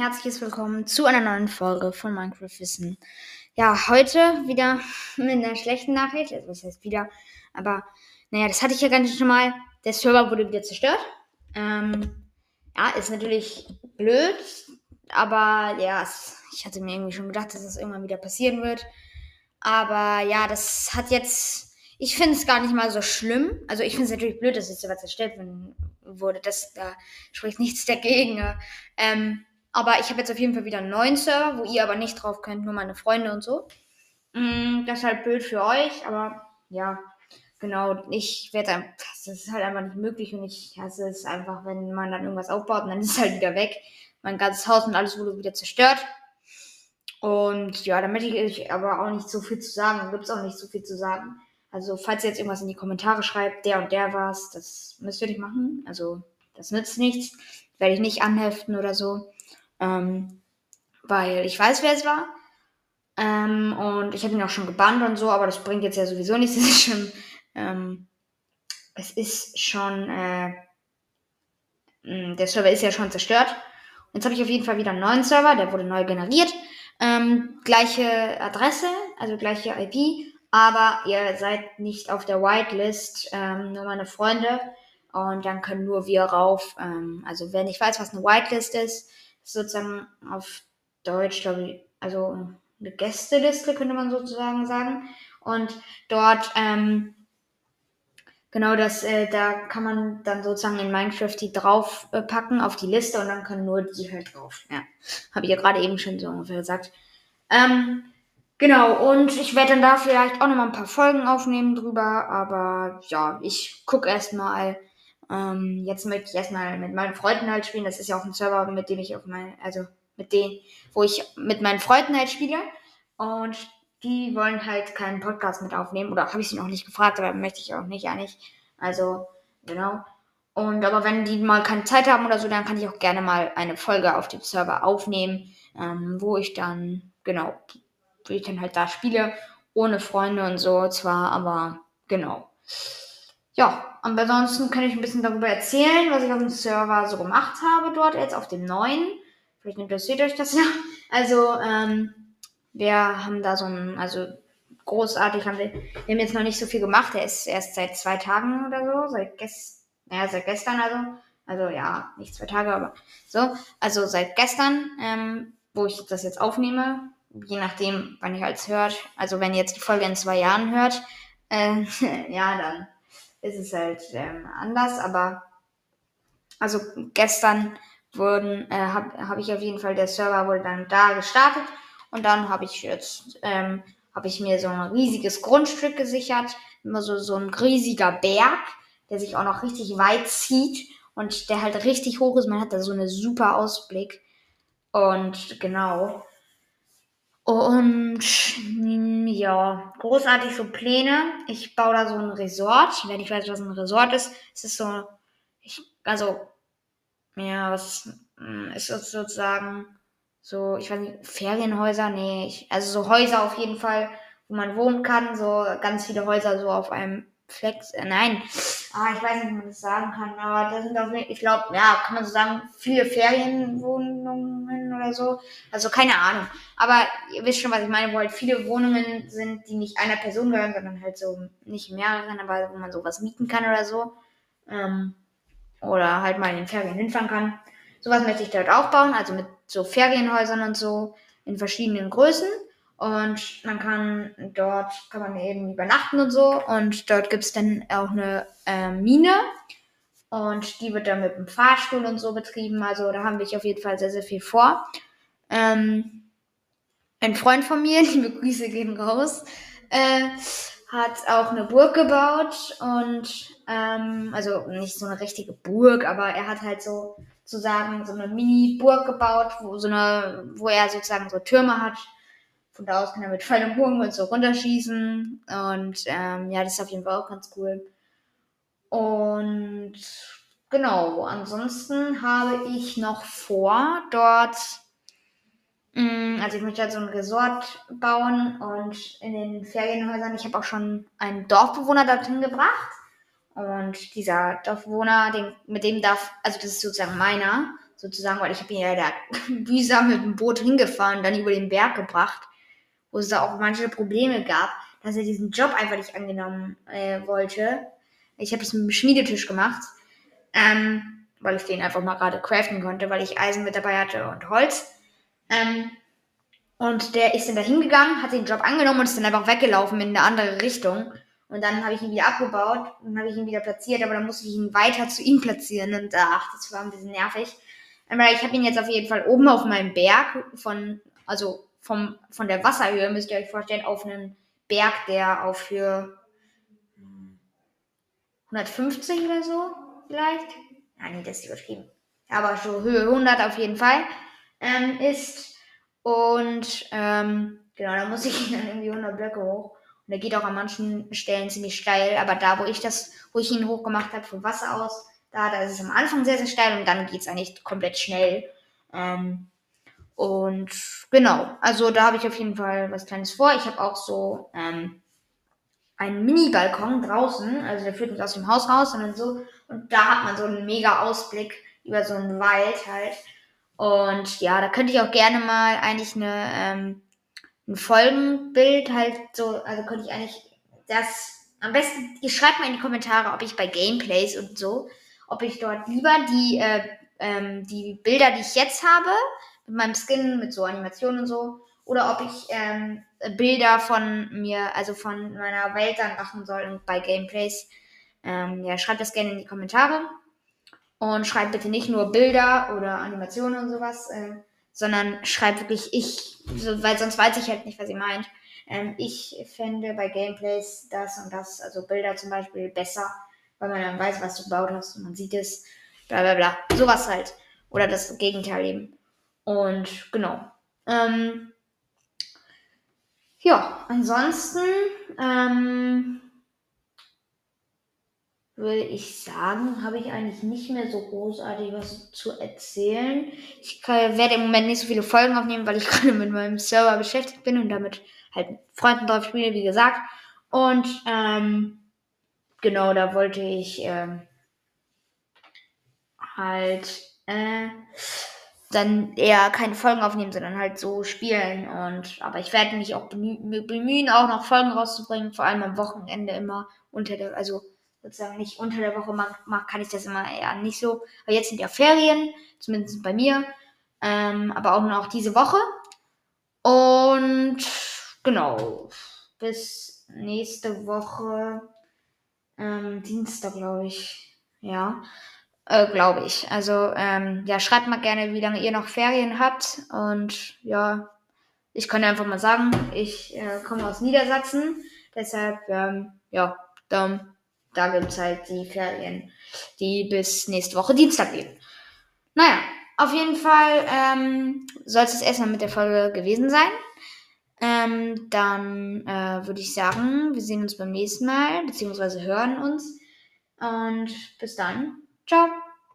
herzliches Willkommen zu einer neuen Folge von Minecraft Wissen. Ja, heute wieder mit einer schlechten Nachricht. Also, was heißt wieder? Aber, naja, das hatte ich ja ganz schon mal. Der Server wurde wieder zerstört. Ähm, ja, ist natürlich blöd. Aber ja, ich hatte mir irgendwie schon gedacht, dass das irgendwann wieder passieren wird. Aber ja, das hat jetzt. Ich finde es gar nicht mal so schlimm. Also, ich finde es natürlich blöd, dass der Server zerstört wurde. Das, da spricht nichts dagegen. Ähm, aber ich habe jetzt auf jeden Fall wieder einen neuen Server, wo ihr aber nicht drauf könnt, nur meine Freunde und so. Mm, das ist halt blöd für euch, aber ja, genau. Ich werde das ist halt einfach nicht möglich und ich hasse es einfach, wenn man dann irgendwas aufbaut und dann ist es halt wieder weg. Mein ganzes Haus und alles wurde wieder zerstört. Und ja, da möchte ich aber auch nicht so viel zu sagen. Gibt es auch nicht so viel zu sagen. Also, falls ihr jetzt irgendwas in die Kommentare schreibt, der und der war's, das müsst ihr nicht machen. Also, das nützt nichts. Werde ich nicht anheften oder so. Ähm, weil ich weiß, wer es war. Ähm, und ich habe ihn auch schon gebannt und so, aber das bringt jetzt ja sowieso nichts. Es ist schon, ähm, es ist schon, äh, mm, der Server ist ja schon zerstört. Jetzt habe ich auf jeden Fall wieder einen neuen Server, der wurde neu generiert. Ähm, gleiche Adresse, also gleiche IP, aber ihr seid nicht auf der Whitelist, ähm, nur meine Freunde. Und dann können nur wir rauf. Ähm, also wenn ich weiß, was eine Whitelist ist, sozusagen auf Deutsch, glaube ich, also eine Gästeliste könnte man sozusagen sagen. Und dort, ähm, genau das, äh, da kann man dann sozusagen in Minecraft die drauf äh, auf die Liste und dann können nur die halt drauf. Ja, habe ich ja gerade eben schon so ungefähr gesagt. Ähm, genau, und ich werde dann da vielleicht auch nochmal ein paar Folgen aufnehmen drüber, aber ja, ich gucke erstmal ähm, jetzt möchte ich erstmal mit meinen Freunden halt spielen. Das ist ja auch ein Server, mit dem ich auf mein, also mit denen, wo ich mit meinen Freunden halt spiele. Und die wollen halt keinen Podcast mit aufnehmen. Oder habe ich sie noch nicht gefragt, aber möchte ich auch nicht eigentlich. Also, genau. Und aber wenn die mal keine Zeit haben oder so, dann kann ich auch gerne mal eine Folge auf dem Server aufnehmen, ähm, wo ich dann, genau, wo ich dann halt da spiele, ohne Freunde und so zwar, aber genau ja, und ansonsten kann ich ein bisschen darüber erzählen, was ich auf dem Server so gemacht habe dort, jetzt auf dem neuen. Vielleicht interessiert euch das ja. Also, ähm, wir haben da so ein, also großartig haben wir, wir haben jetzt noch nicht so viel gemacht. Der ist erst seit zwei Tagen oder so, seit gestern, ja, seit gestern also. Also ja, nicht zwei Tage, aber so. Also seit gestern, ähm, wo ich das jetzt aufnehme, je nachdem, wann ihr es hört. Also wenn ihr jetzt die Folge in zwei Jahren hört, äh, ja, dann ist es halt ähm, anders, aber also gestern wurden, äh, habe hab ich auf jeden Fall, der Server wurde dann da gestartet und dann habe ich jetzt, ähm, habe ich mir so ein riesiges Grundstück gesichert, immer so, so ein riesiger Berg, der sich auch noch richtig weit zieht und der halt richtig hoch ist. Man hat da so einen super Ausblick. Und genau. Und ja, großartig so Pläne. Ich baue da so ein Resort. Wenn ich weiß, was ein Resort ist, es ist so, ich, also, ja, was hm, ist das sozusagen so, ich weiß nicht, Ferienhäuser? Nee, ich, also so Häuser auf jeden Fall, wo man wohnen kann, so ganz viele Häuser so auf einem Flex, äh, nein, ah, ich weiß nicht, wie man das sagen kann, aber da sind auch, ich glaube, ja, kann man so sagen, viele Ferienwohnungen oder so. Also keine Ahnung. Aber ihr wisst schon, was ich meine, wo halt viele Wohnungen sind, die nicht einer Person gehören, sondern halt so nicht mehreren, aber wo man sowas mieten kann oder so. Ähm, oder halt mal in den Ferien hinfahren kann. Sowas möchte ich dort auch bauen, also mit so Ferienhäusern und so in verschiedenen Größen. Und man kann dort kann man eben übernachten und so. Und dort gibt es dann auch eine äh, Mine. Und die wird dann mit dem Fahrstuhl und so betrieben. Also da haben wir auf jeden Fall sehr, sehr viel vor. Ähm, ein Freund von mir, liebe Grüße gehen raus, äh, hat auch eine Burg gebaut und ähm, also nicht so eine richtige Burg, aber er hat halt so sozusagen so eine Mini-Burg gebaut, wo so eine, wo er sozusagen so Türme hat von da aus kann er mit Pfeil und Bogen und so runterschießen. Und ähm, ja, das ist auf jeden Fall auch ganz cool. Und genau, ansonsten habe ich noch vor, dort, mm, also ich möchte halt so ein Resort bauen und in den Ferienhäusern, ich habe auch schon einen Dorfbewohner dorthin gebracht. Und dieser Dorfbewohner, den, mit dem darf, also das ist sozusagen meiner, sozusagen, weil ich habe ihn ja da mühsam mit dem Boot hingefahren, dann über den Berg gebracht, wo es da auch manche Probleme gab, dass er diesen Job einfach nicht angenommen äh, wollte. Ich habe das mit dem Schmiedetisch gemacht, ähm, weil ich den einfach mal gerade craften konnte, weil ich Eisen mit dabei hatte und Holz. Ähm, und der ist dann da hingegangen, hat den Job angenommen und ist dann einfach weggelaufen in eine andere Richtung. Und dann habe ich ihn wieder abgebaut und habe ich ihn wieder platziert, aber dann musste ich ihn weiter zu ihm platzieren und ach, das war ein bisschen nervig. Aber ich habe ihn jetzt auf jeden Fall oben auf meinem Berg von, also vom, von der Wasserhöhe, müsst ihr euch vorstellen, auf einen Berg, der auf Höhe 150 oder so vielleicht. Ja, nee, das ist übertrieben. Aber so Höhe 100 auf jeden Fall ähm, ist. Und ähm, genau, da muss ich dann irgendwie 100 Blöcke hoch. Und der geht auch an manchen Stellen ziemlich steil. Aber da, wo ich das, wo ich ihn hochgemacht habe vom Wasser aus, da, da ist es am Anfang sehr, sehr steil und dann geht es eigentlich komplett schnell. Ähm, und genau, also da habe ich auf jeden Fall was Kleines vor. Ich habe auch so ähm, einen Mini-Balkon draußen, also der führt nicht aus dem Haus raus, sondern so. Und da hat man so einen mega Ausblick über so einen Wald halt. Und ja, da könnte ich auch gerne mal eigentlich eine, ähm, ein Folgenbild halt so, also könnte ich eigentlich das, am besten, ihr schreibt mal in die Kommentare, ob ich bei Gameplays und so, ob ich dort lieber die, äh, ähm, die Bilder, die ich jetzt habe, mit meinem Skin, mit so Animationen und so, oder ob ich ähm, Bilder von mir, also von meiner Welt dann machen soll und bei Gameplays. Ähm, ja, schreibt das gerne in die Kommentare. Und schreibt bitte nicht nur Bilder oder Animationen und sowas, äh, sondern schreibt wirklich ich, so, weil sonst weiß ich halt nicht, was ihr meint. Ähm, ich fände bei Gameplays das und das, also Bilder zum Beispiel, besser, weil man dann weiß, was du gebaut hast und man sieht es, bla bla bla. Sowas halt. Oder das Gegenteil eben. Und genau. Ähm, ja, ansonsten ähm, würde ich sagen, habe ich eigentlich nicht mehr so großartig was zu erzählen. Ich kann, werde im Moment nicht so viele Folgen aufnehmen, weil ich gerade mit meinem Server beschäftigt bin und damit halt mit Freunden drauf spiele, wie gesagt. Und ähm, genau, da wollte ich ähm, halt äh, dann eher keine Folgen aufnehmen, sondern halt so spielen. Und aber ich werde mich auch bemühen, auch noch Folgen rauszubringen, vor allem am Wochenende immer unter der, also sozusagen nicht unter der Woche mag, kann ich das immer eher nicht so. Aber jetzt sind ja Ferien, zumindest bei mir. Ähm, aber auch noch diese Woche. Und genau, bis nächste Woche, ähm, Dienstag, glaube ich. Ja. Äh, Glaube ich. Also ähm, ja, schreibt mal gerne, wie lange ihr noch Ferien habt. Und ja, ich kann einfach mal sagen, ich äh, komme aus Niedersachsen. Deshalb, ähm, ja, da, da gibt es halt die Ferien, die bis nächste Woche Dienstag gehen. Naja, auf jeden Fall ähm, soll es erstmal mit der Folge gewesen sein. Ähm, dann äh, würde ich sagen, wir sehen uns beim nächsten Mal, beziehungsweise hören uns. Und bis dann. Ciao.